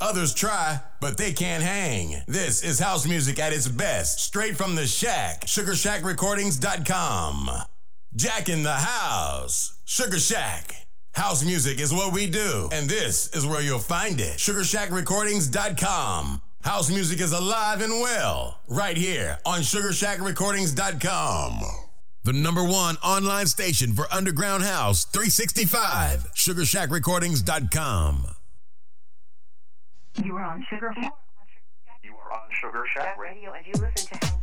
Others try, but they can't hang. This is house music at its best, straight from the shack. SugarShackRecordings.com. Jack in the house. Sugar Shack. House music is what we do, and this is where you'll find it. SugarShackRecordings.com. House music is alive and well, right here on SugarShackRecordings.com. The number one online station for Underground House 365. SugarShackRecordings.com. You are on Sugar Shack. You are on Sugar Shack Radio. And you listen to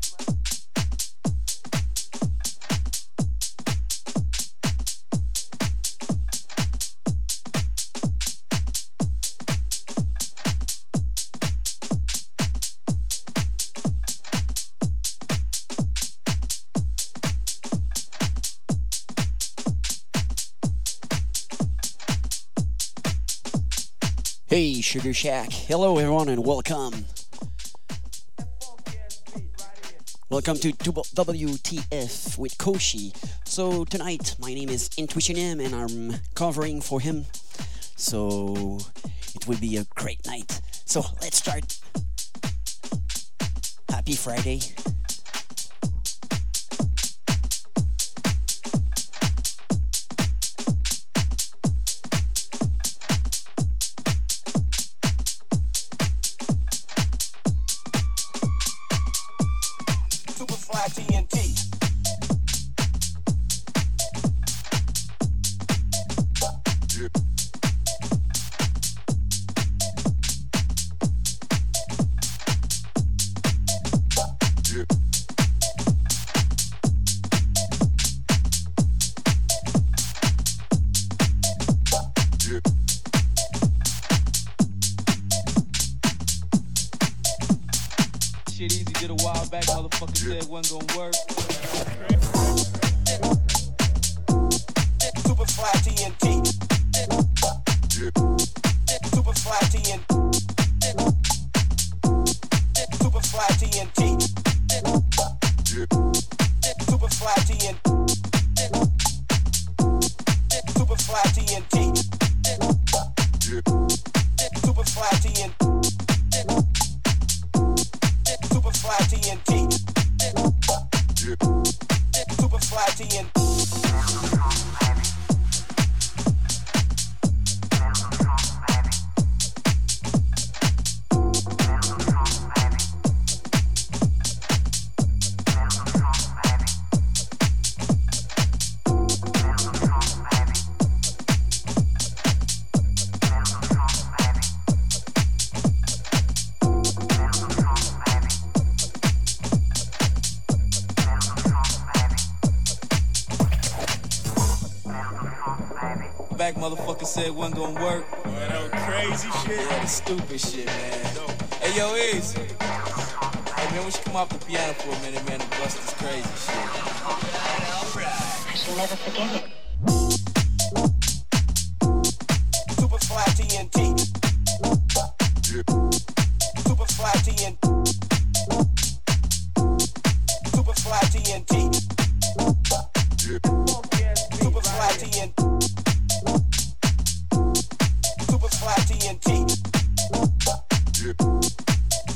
Sugar Shack. Hello, everyone, and welcome. Welcome to WTF with Koshi. So, tonight, my name is Intuition M, and I'm covering for him. So, it will be a great night. So, let's start. Happy Friday. Wasn't gonna work. Man, that crazy shit. Yeah, the stupid shit, man. Hey yo, Iz. Hey man, we should come off the piano for a minute, man, and bust this crazy shit. I shall never forget it.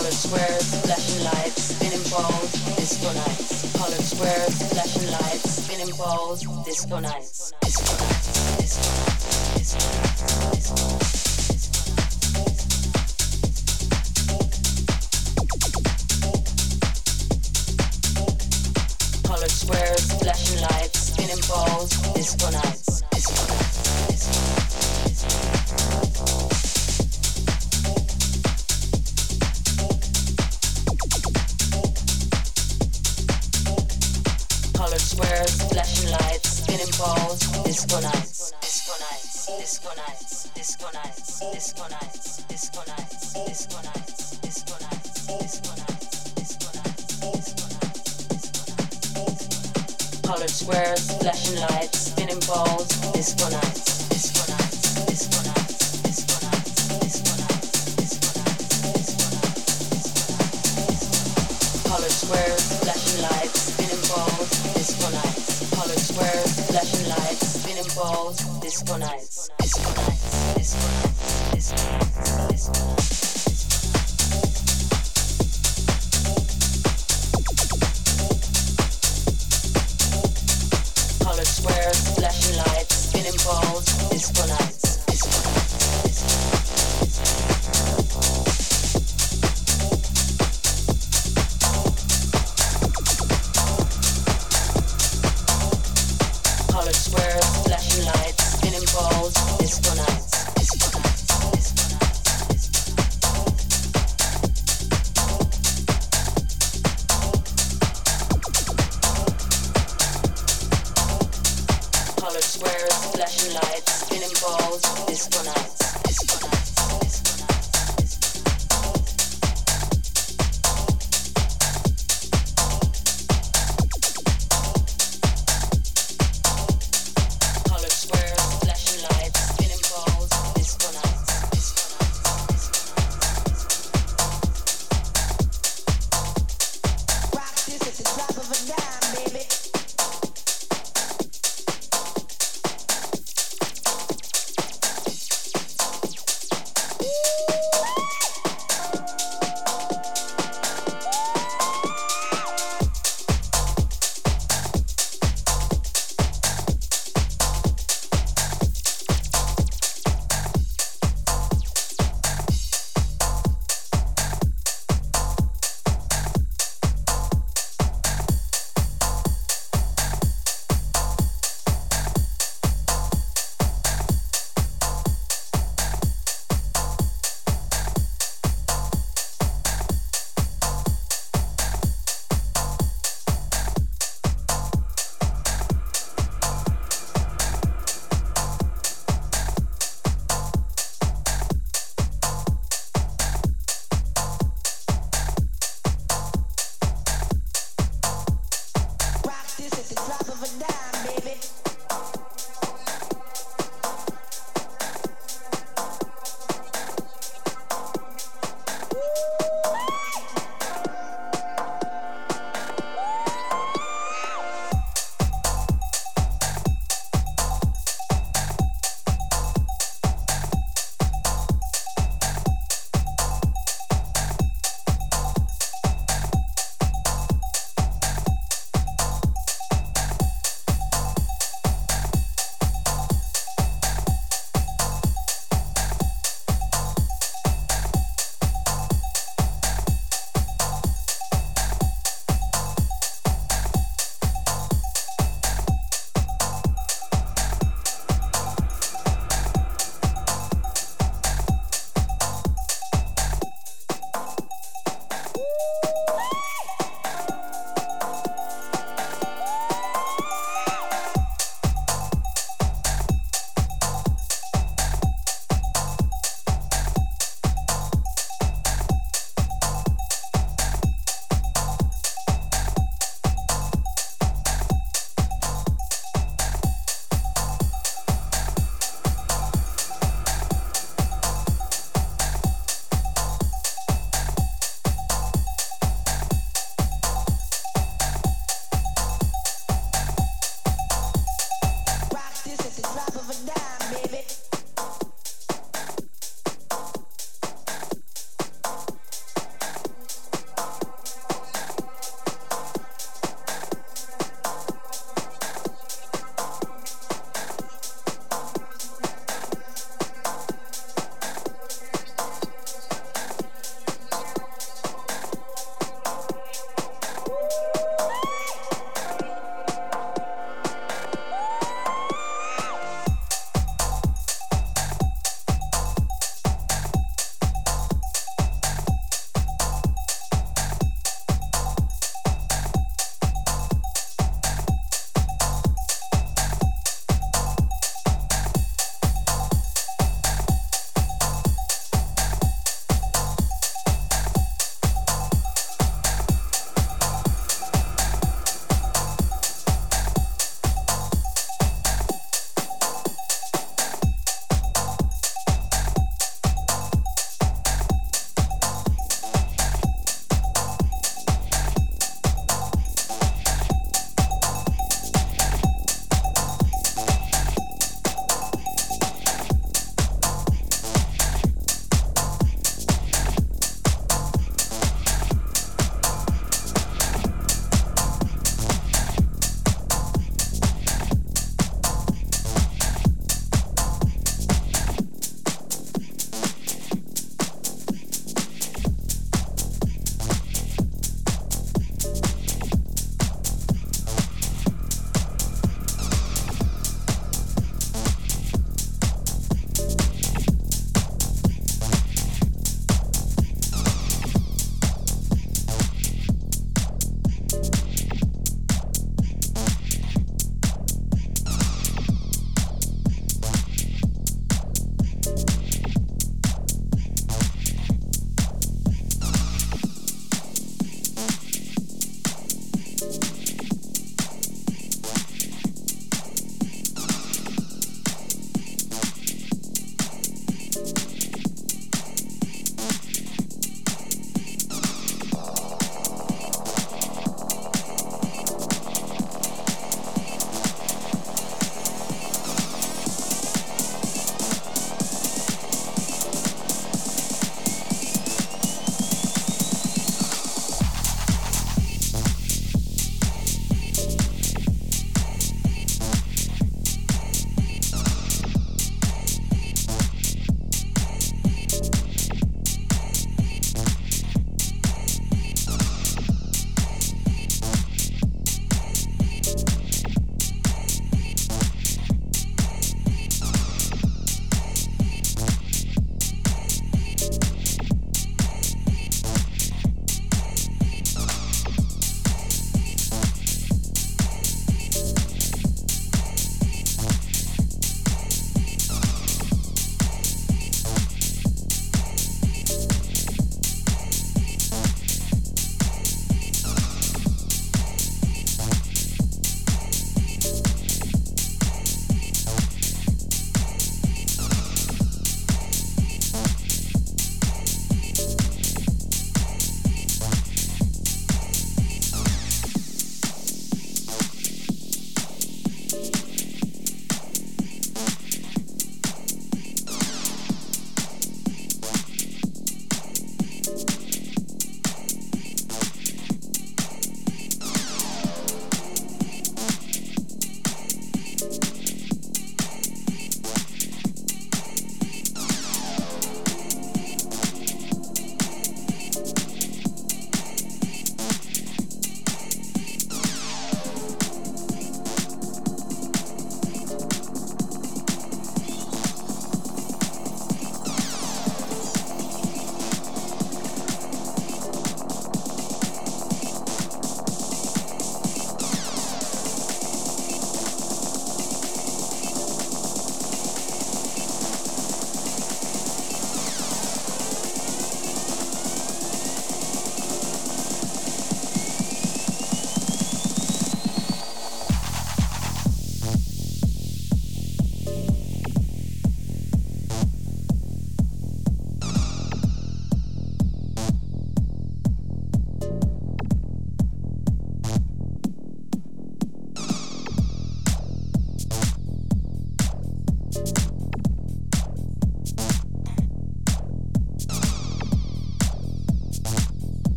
Colored squares, flashing lights, spinning balls, disco nights. Colored squares, flashing lights, spinning balls, disco nights. Disco nights, disco nights, disco nights, disco nights. Colored squares, flashing lights, spinning balls, disco nights. Disco nights. Disco nights. Disco nights. Disco nights. Disco nights. Disco nights. Disco nights. Disco nights. Disco nights. Disco nights. Disco nights. Colored squares, flashing lights, spinning balls. Disco nights. Disco nights. Disco nights. Disco nights. Disco nights. Disco nights. Colored squares, flashing lights, spinning balls. Disco nights. Colored squares, flashing lights called Disco Nights. Disco Nights. Disco Nights. Disco Nights. Disco Nights.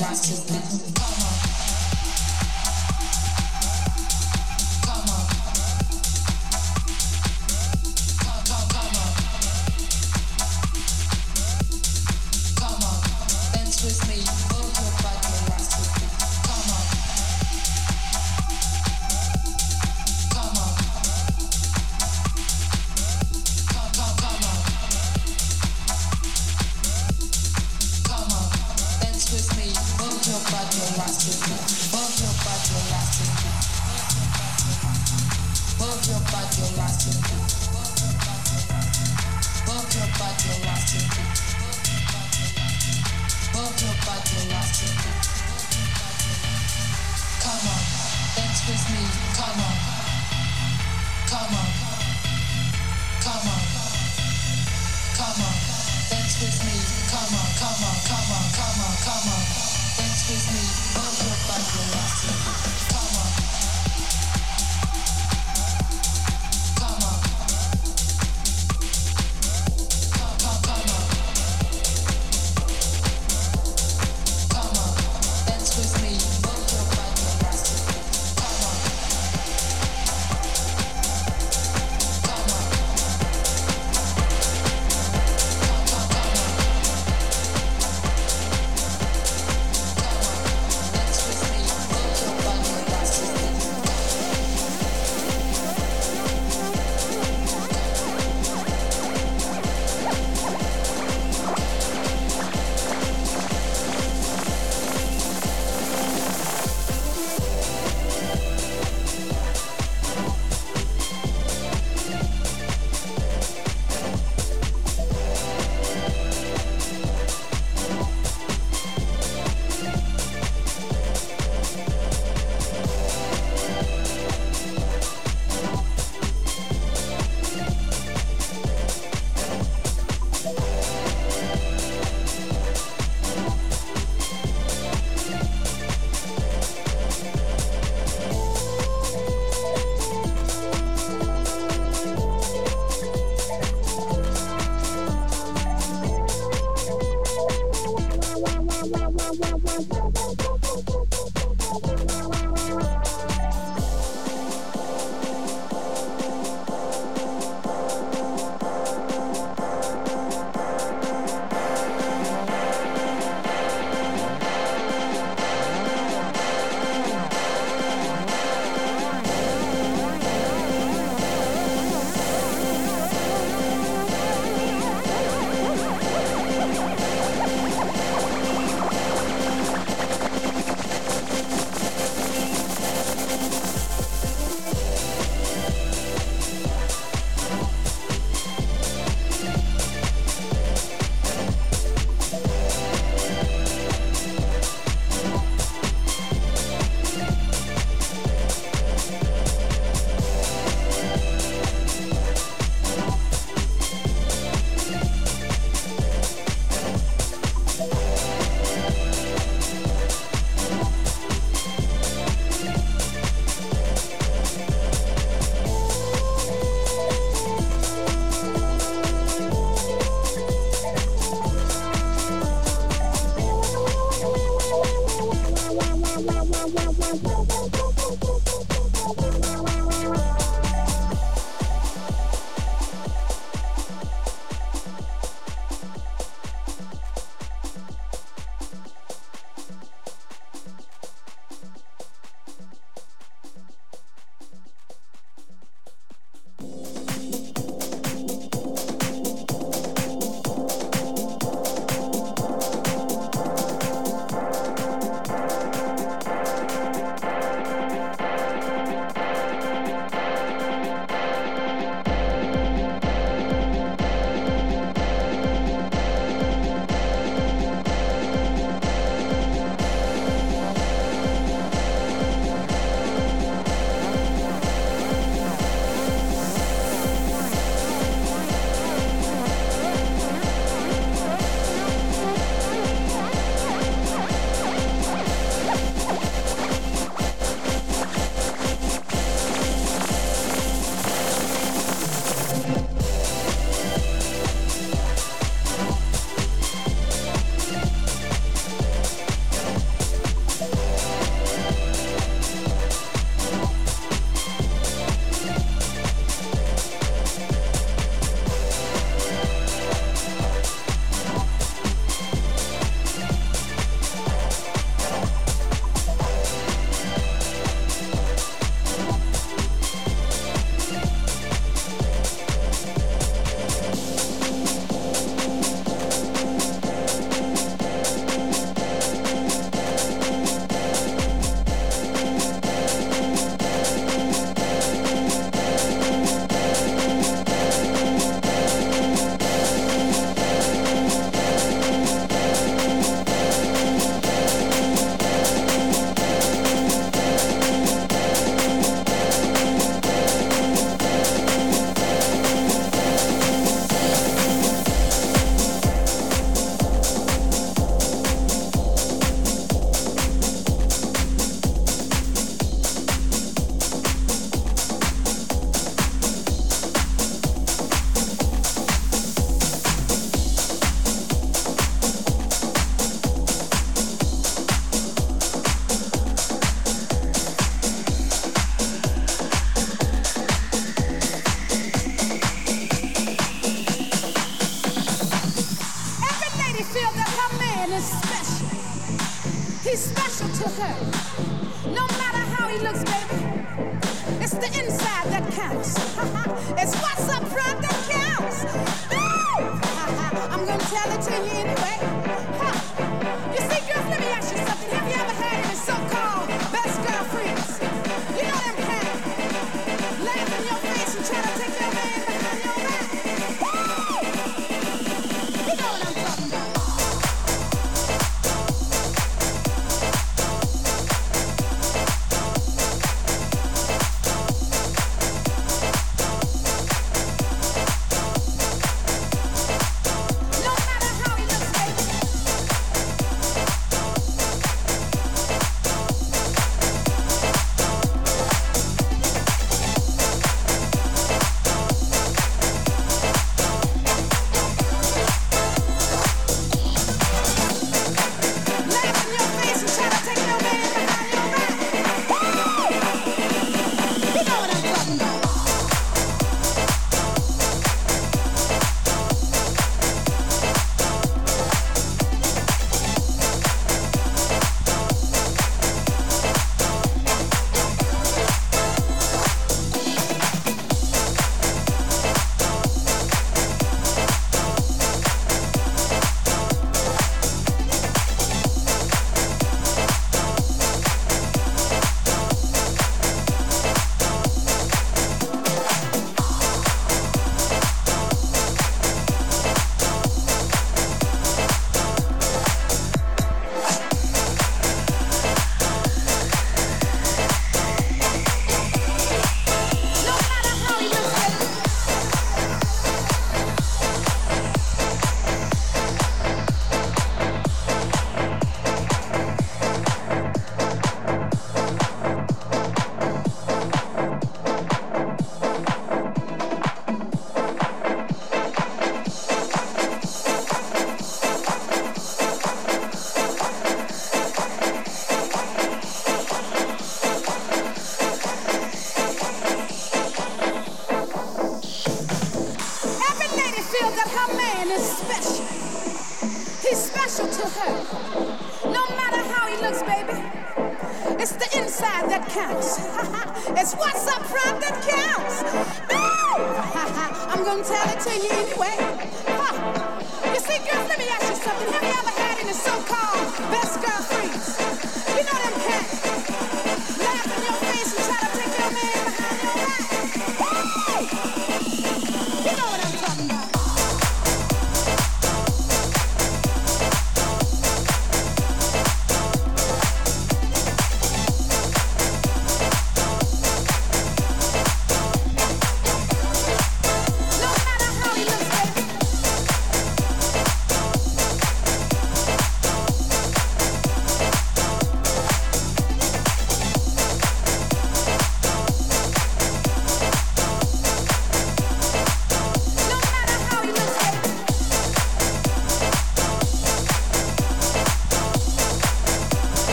With me.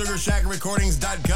SugarShackRecordings.com.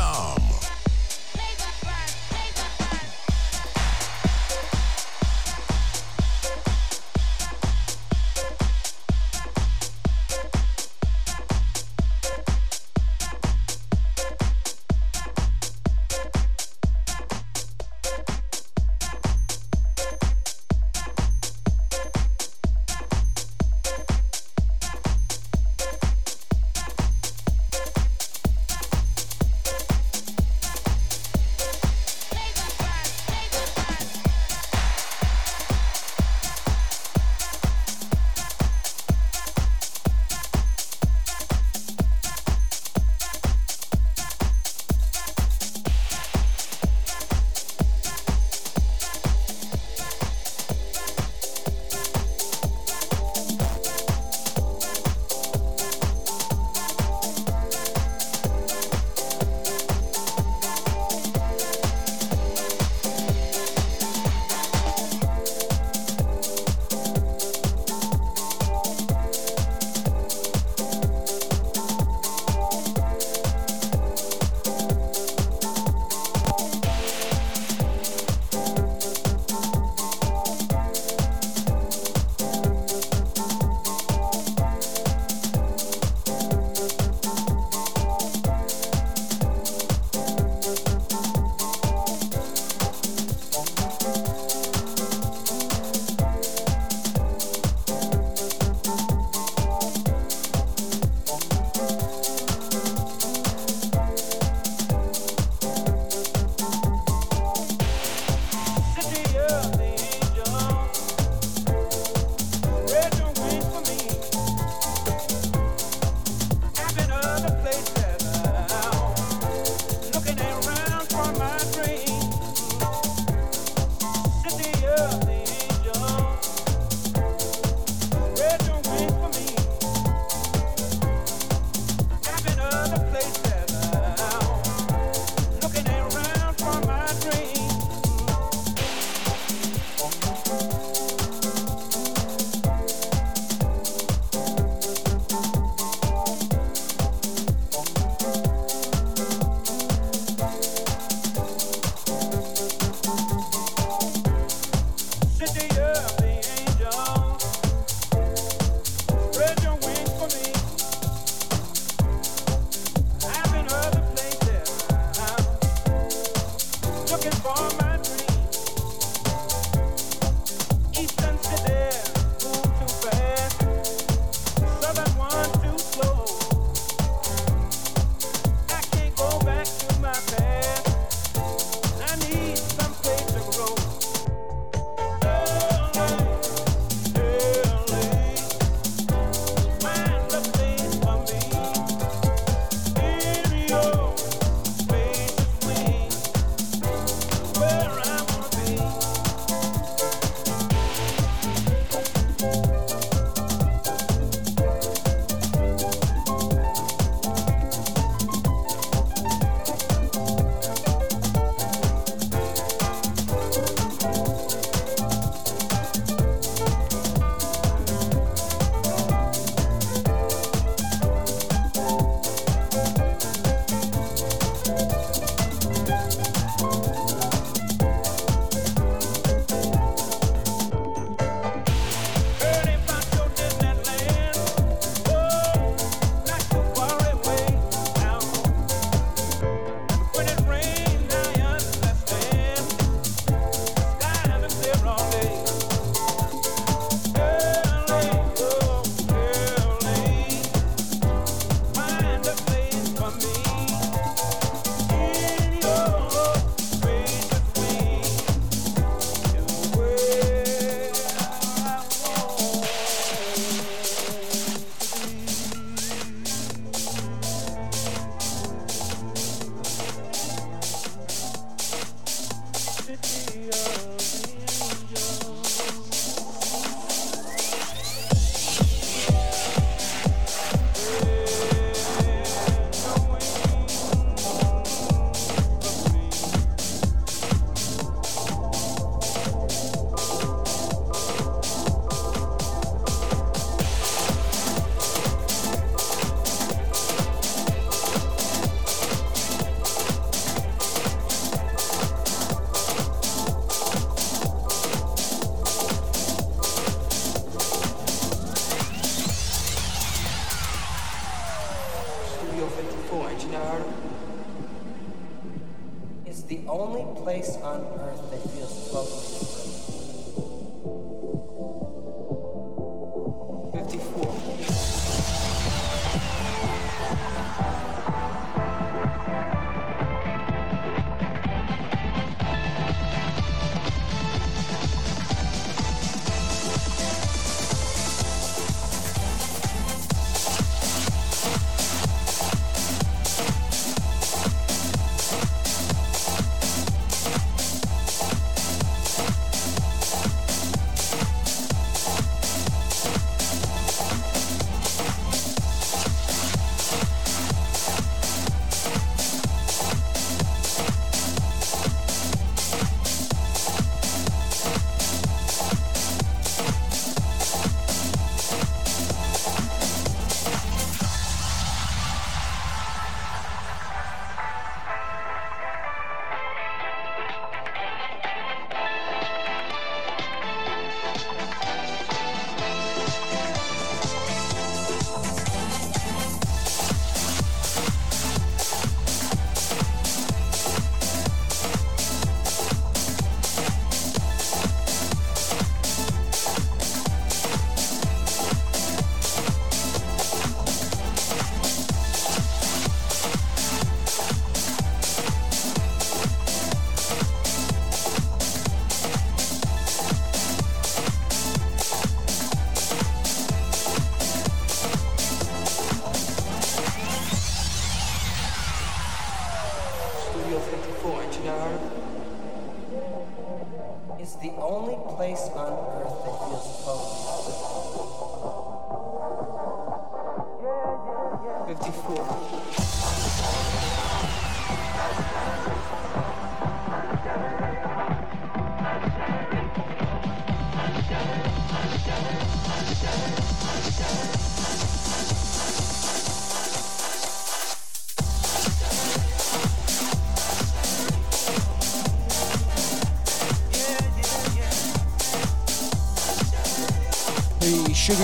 only place on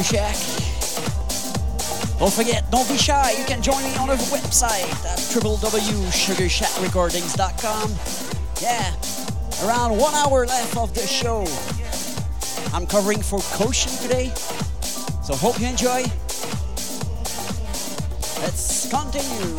Sugar Shack. Don't forget, don't be shy. You can join me on our website at www.sugarshackrecordings.com. Yeah, around one hour left of the show. I'm covering for Koshin today, so hope you enjoy. Let's continue.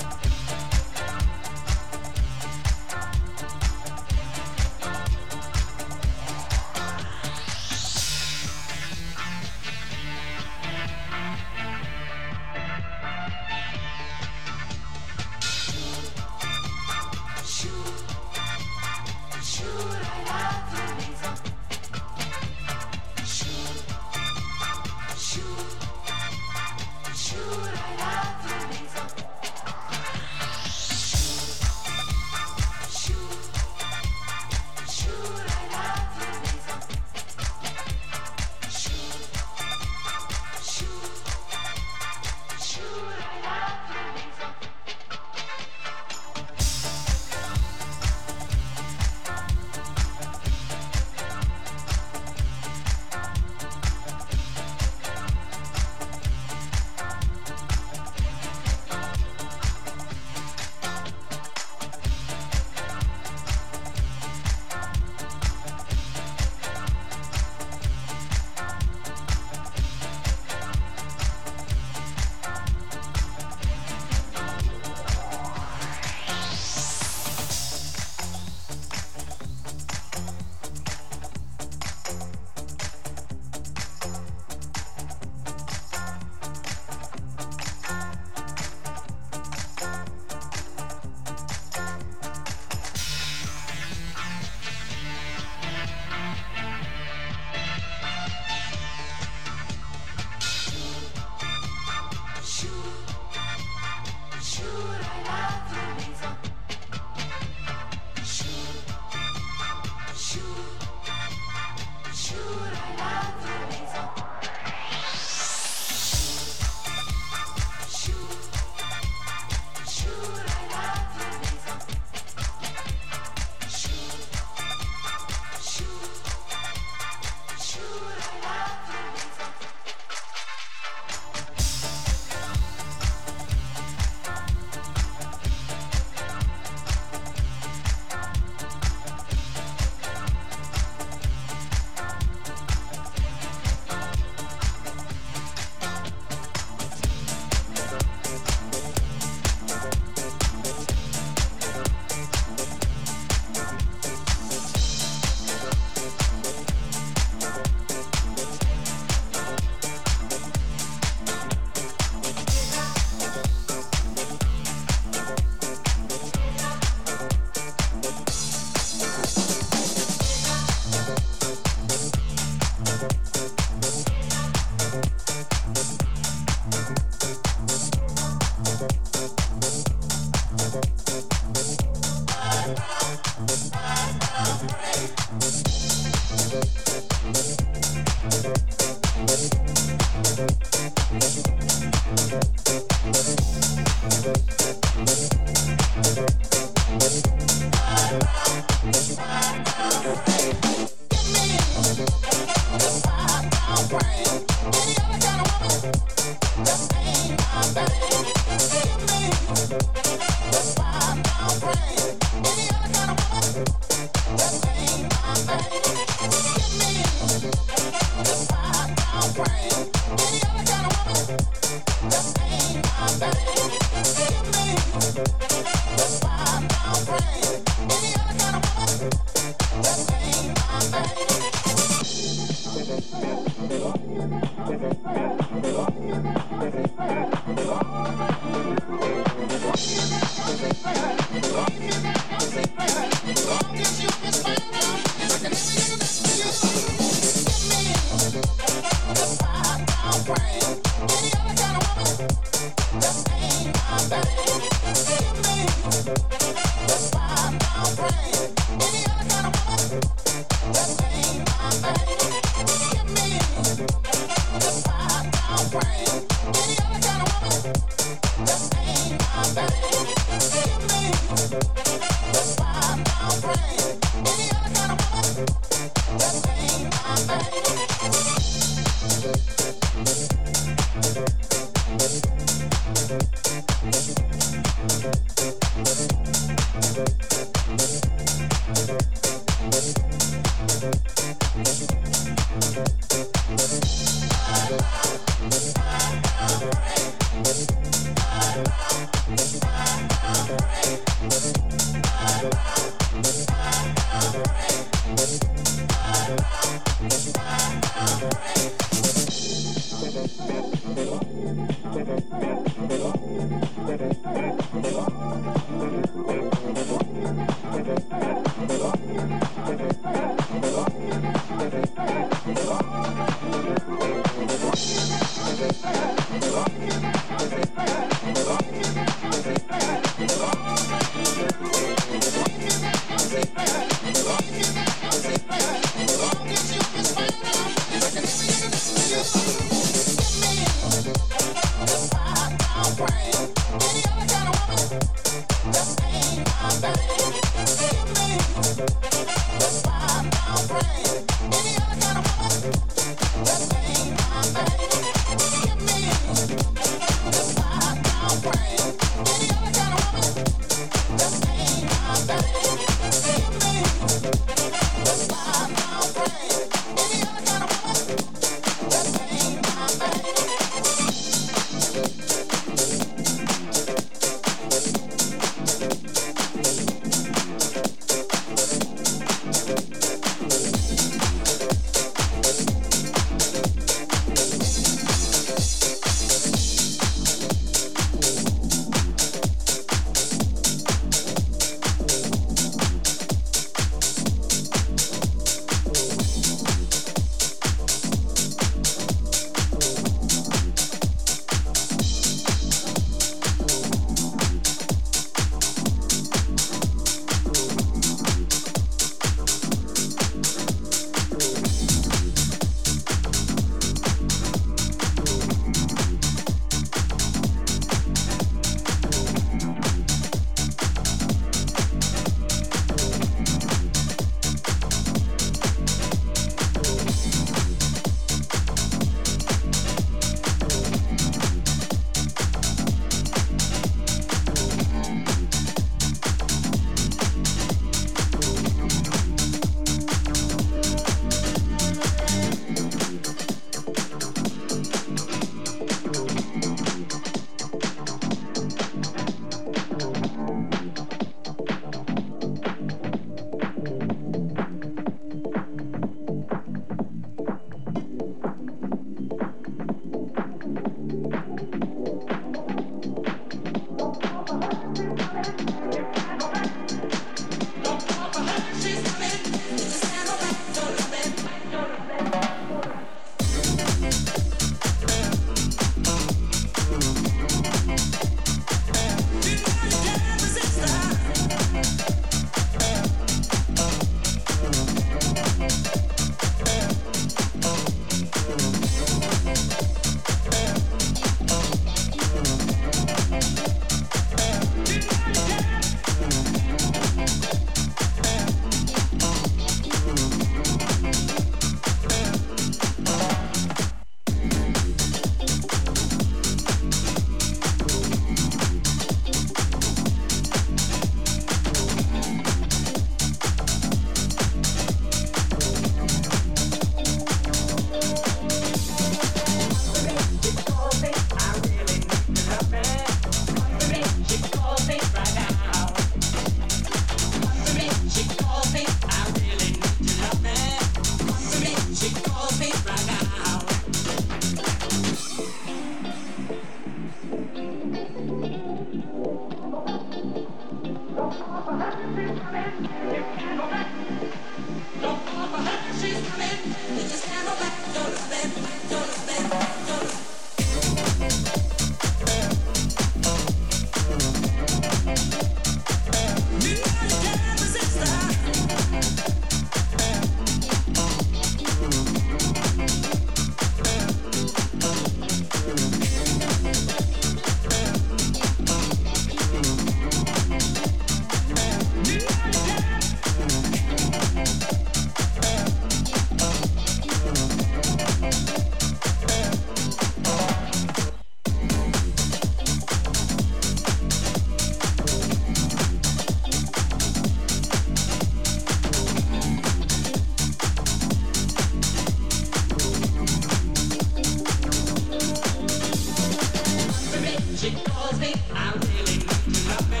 calls me, I'm really not to love me.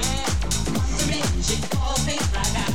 Wants to me, she calls me right now.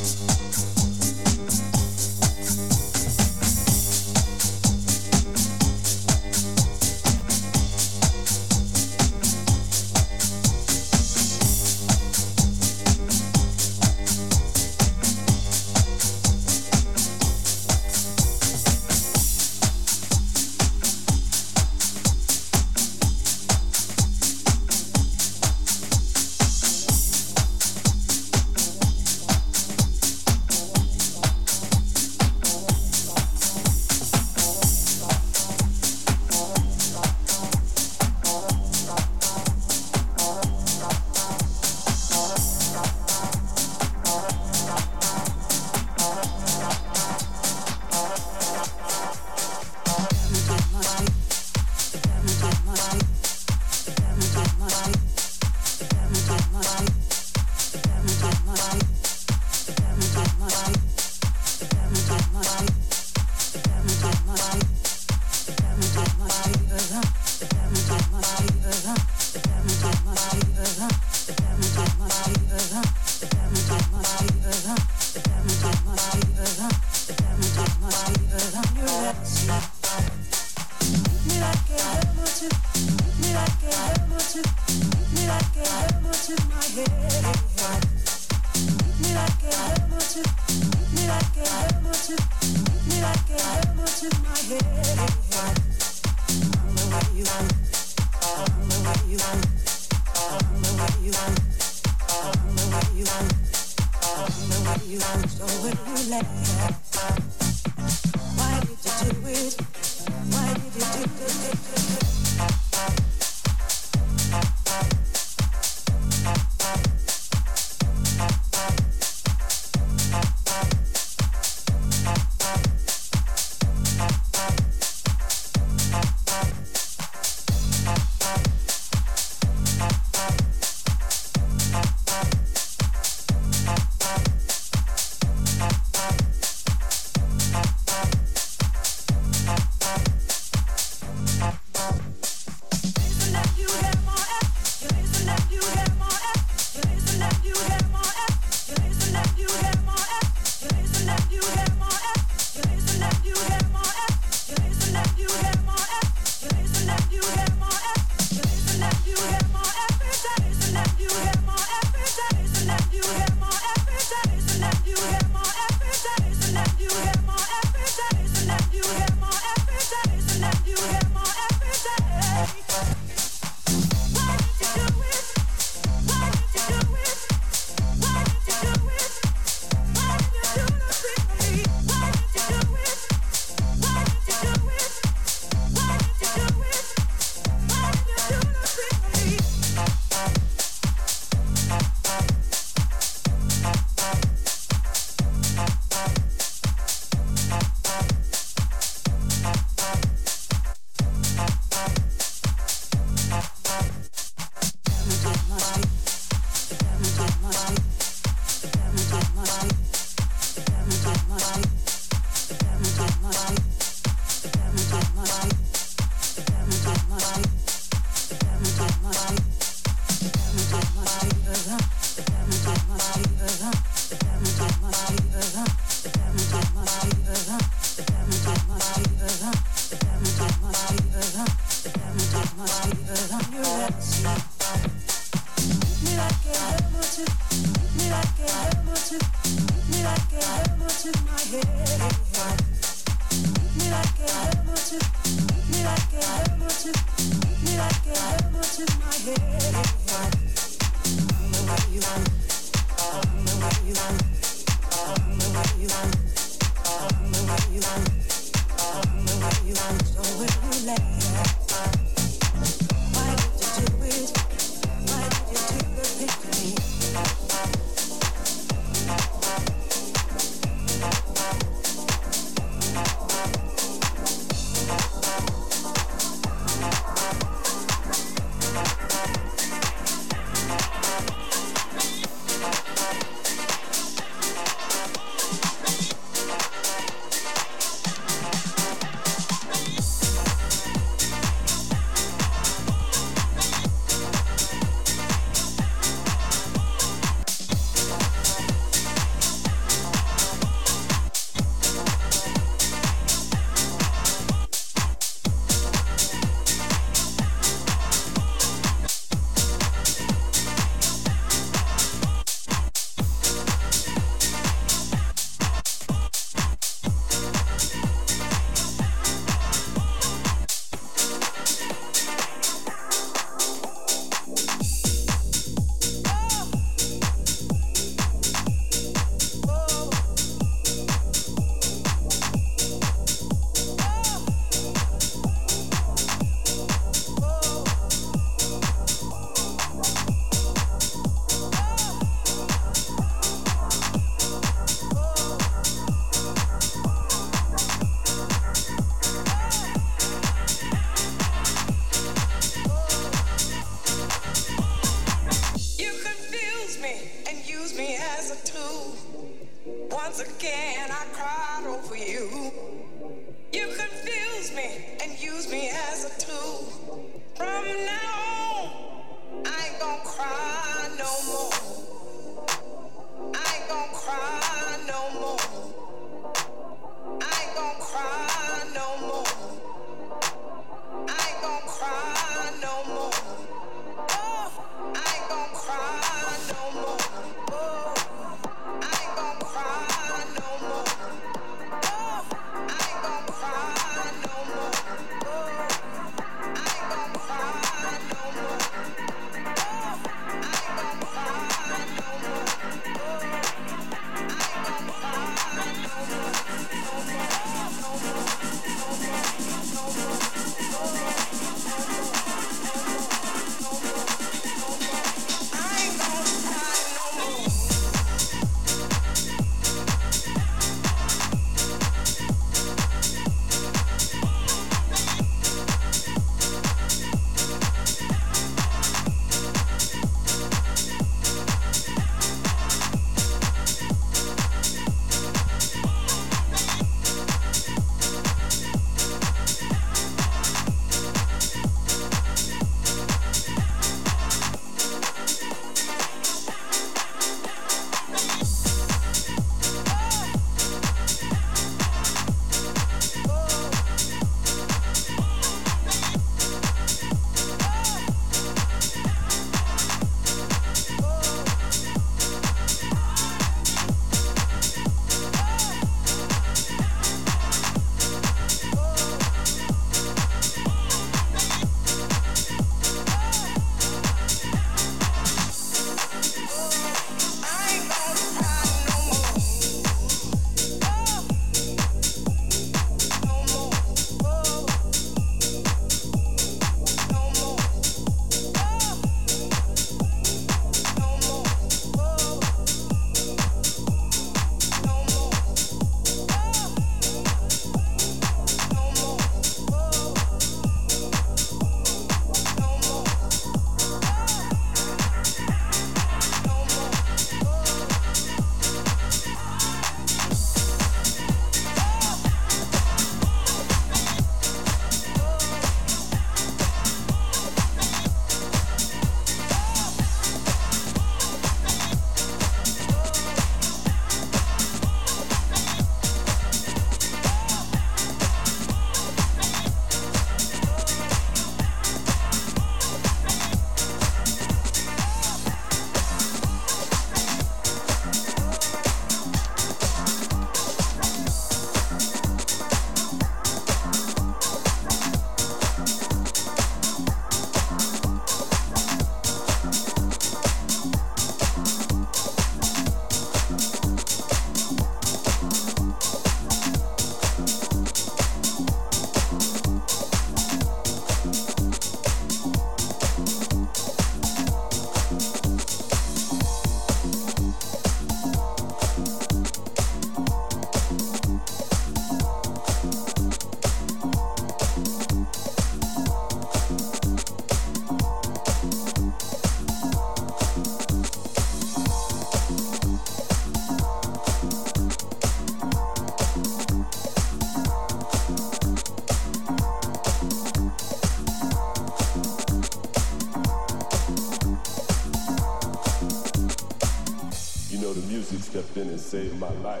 Stepped in and saved my life.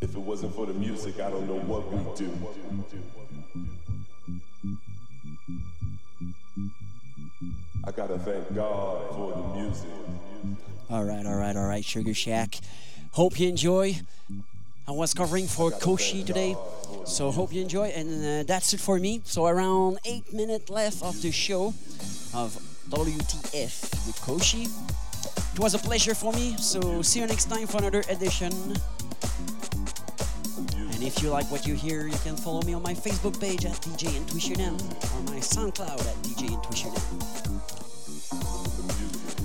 If it wasn't for the music, I don't know what we'd do. I gotta thank God for the music. All right, all right, all right, Sugar Shack. Hope you enjoy. I was covering for Koshi today, so hope you enjoy. And uh, that's it for me. So around eight minutes left of the show of WTF with Koshi. It was a pleasure for me. So see you next time for another edition. And if you like what you hear, you can follow me on my Facebook page at DJ Intuition M or my SoundCloud at DJ Intuition M.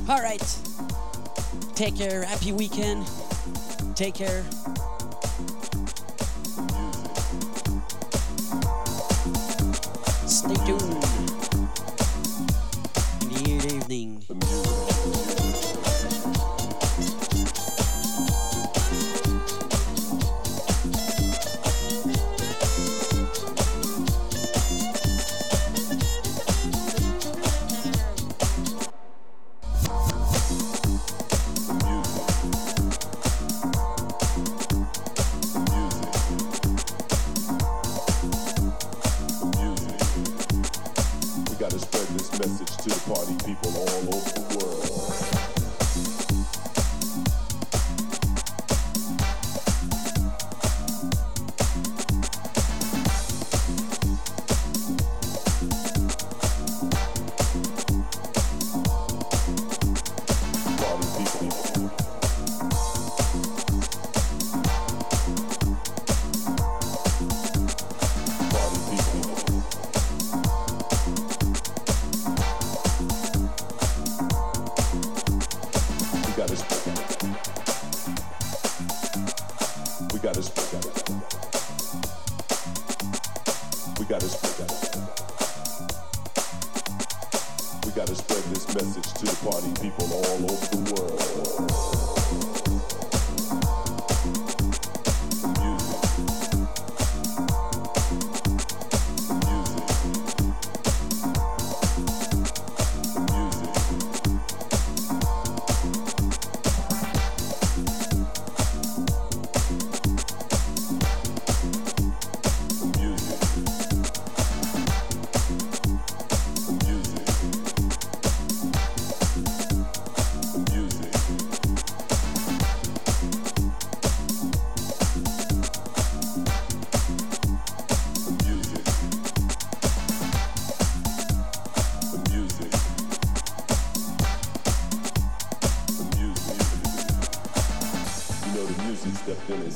All right. Take care. Happy weekend. Take care. Stay tuned.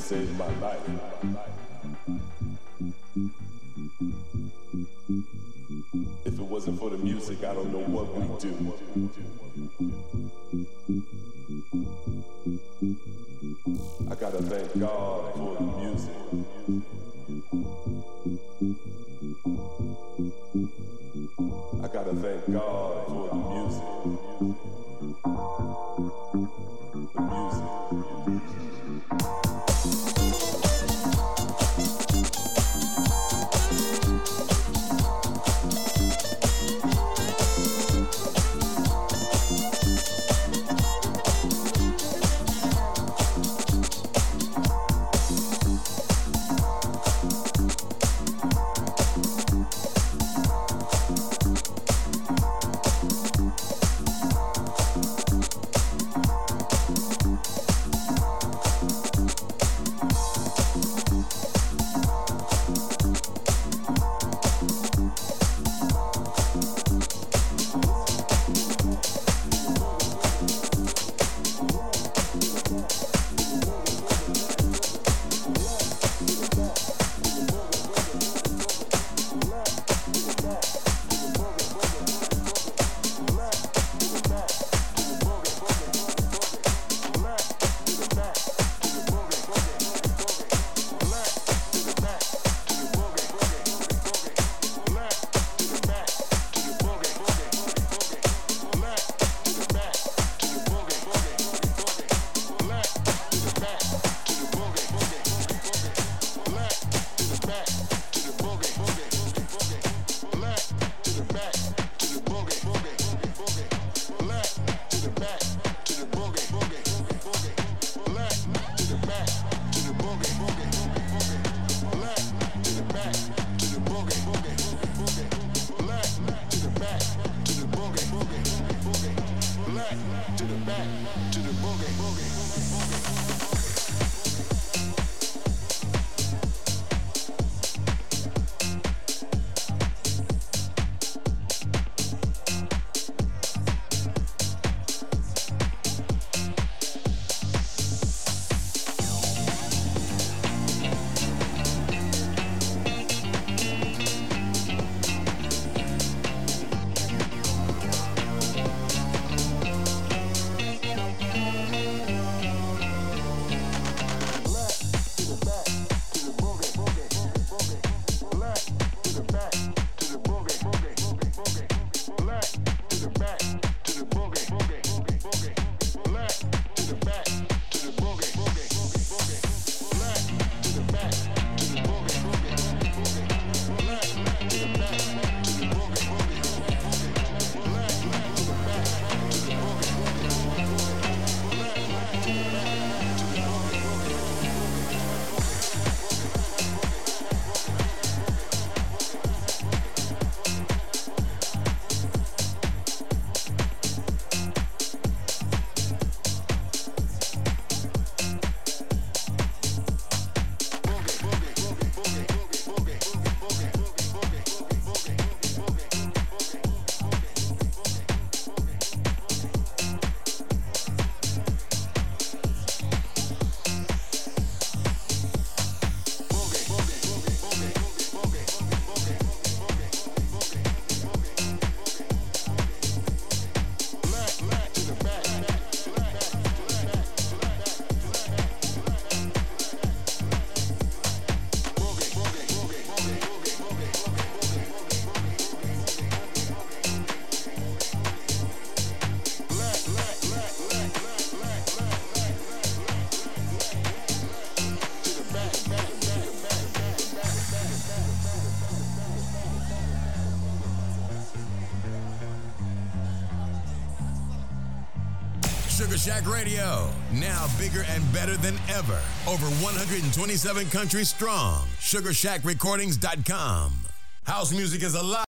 Saved my life. If it wasn't for the music, I don't know Radio, now bigger and better than ever. Over 127 countries strong. SugarShackRecordings.com. House music is alive.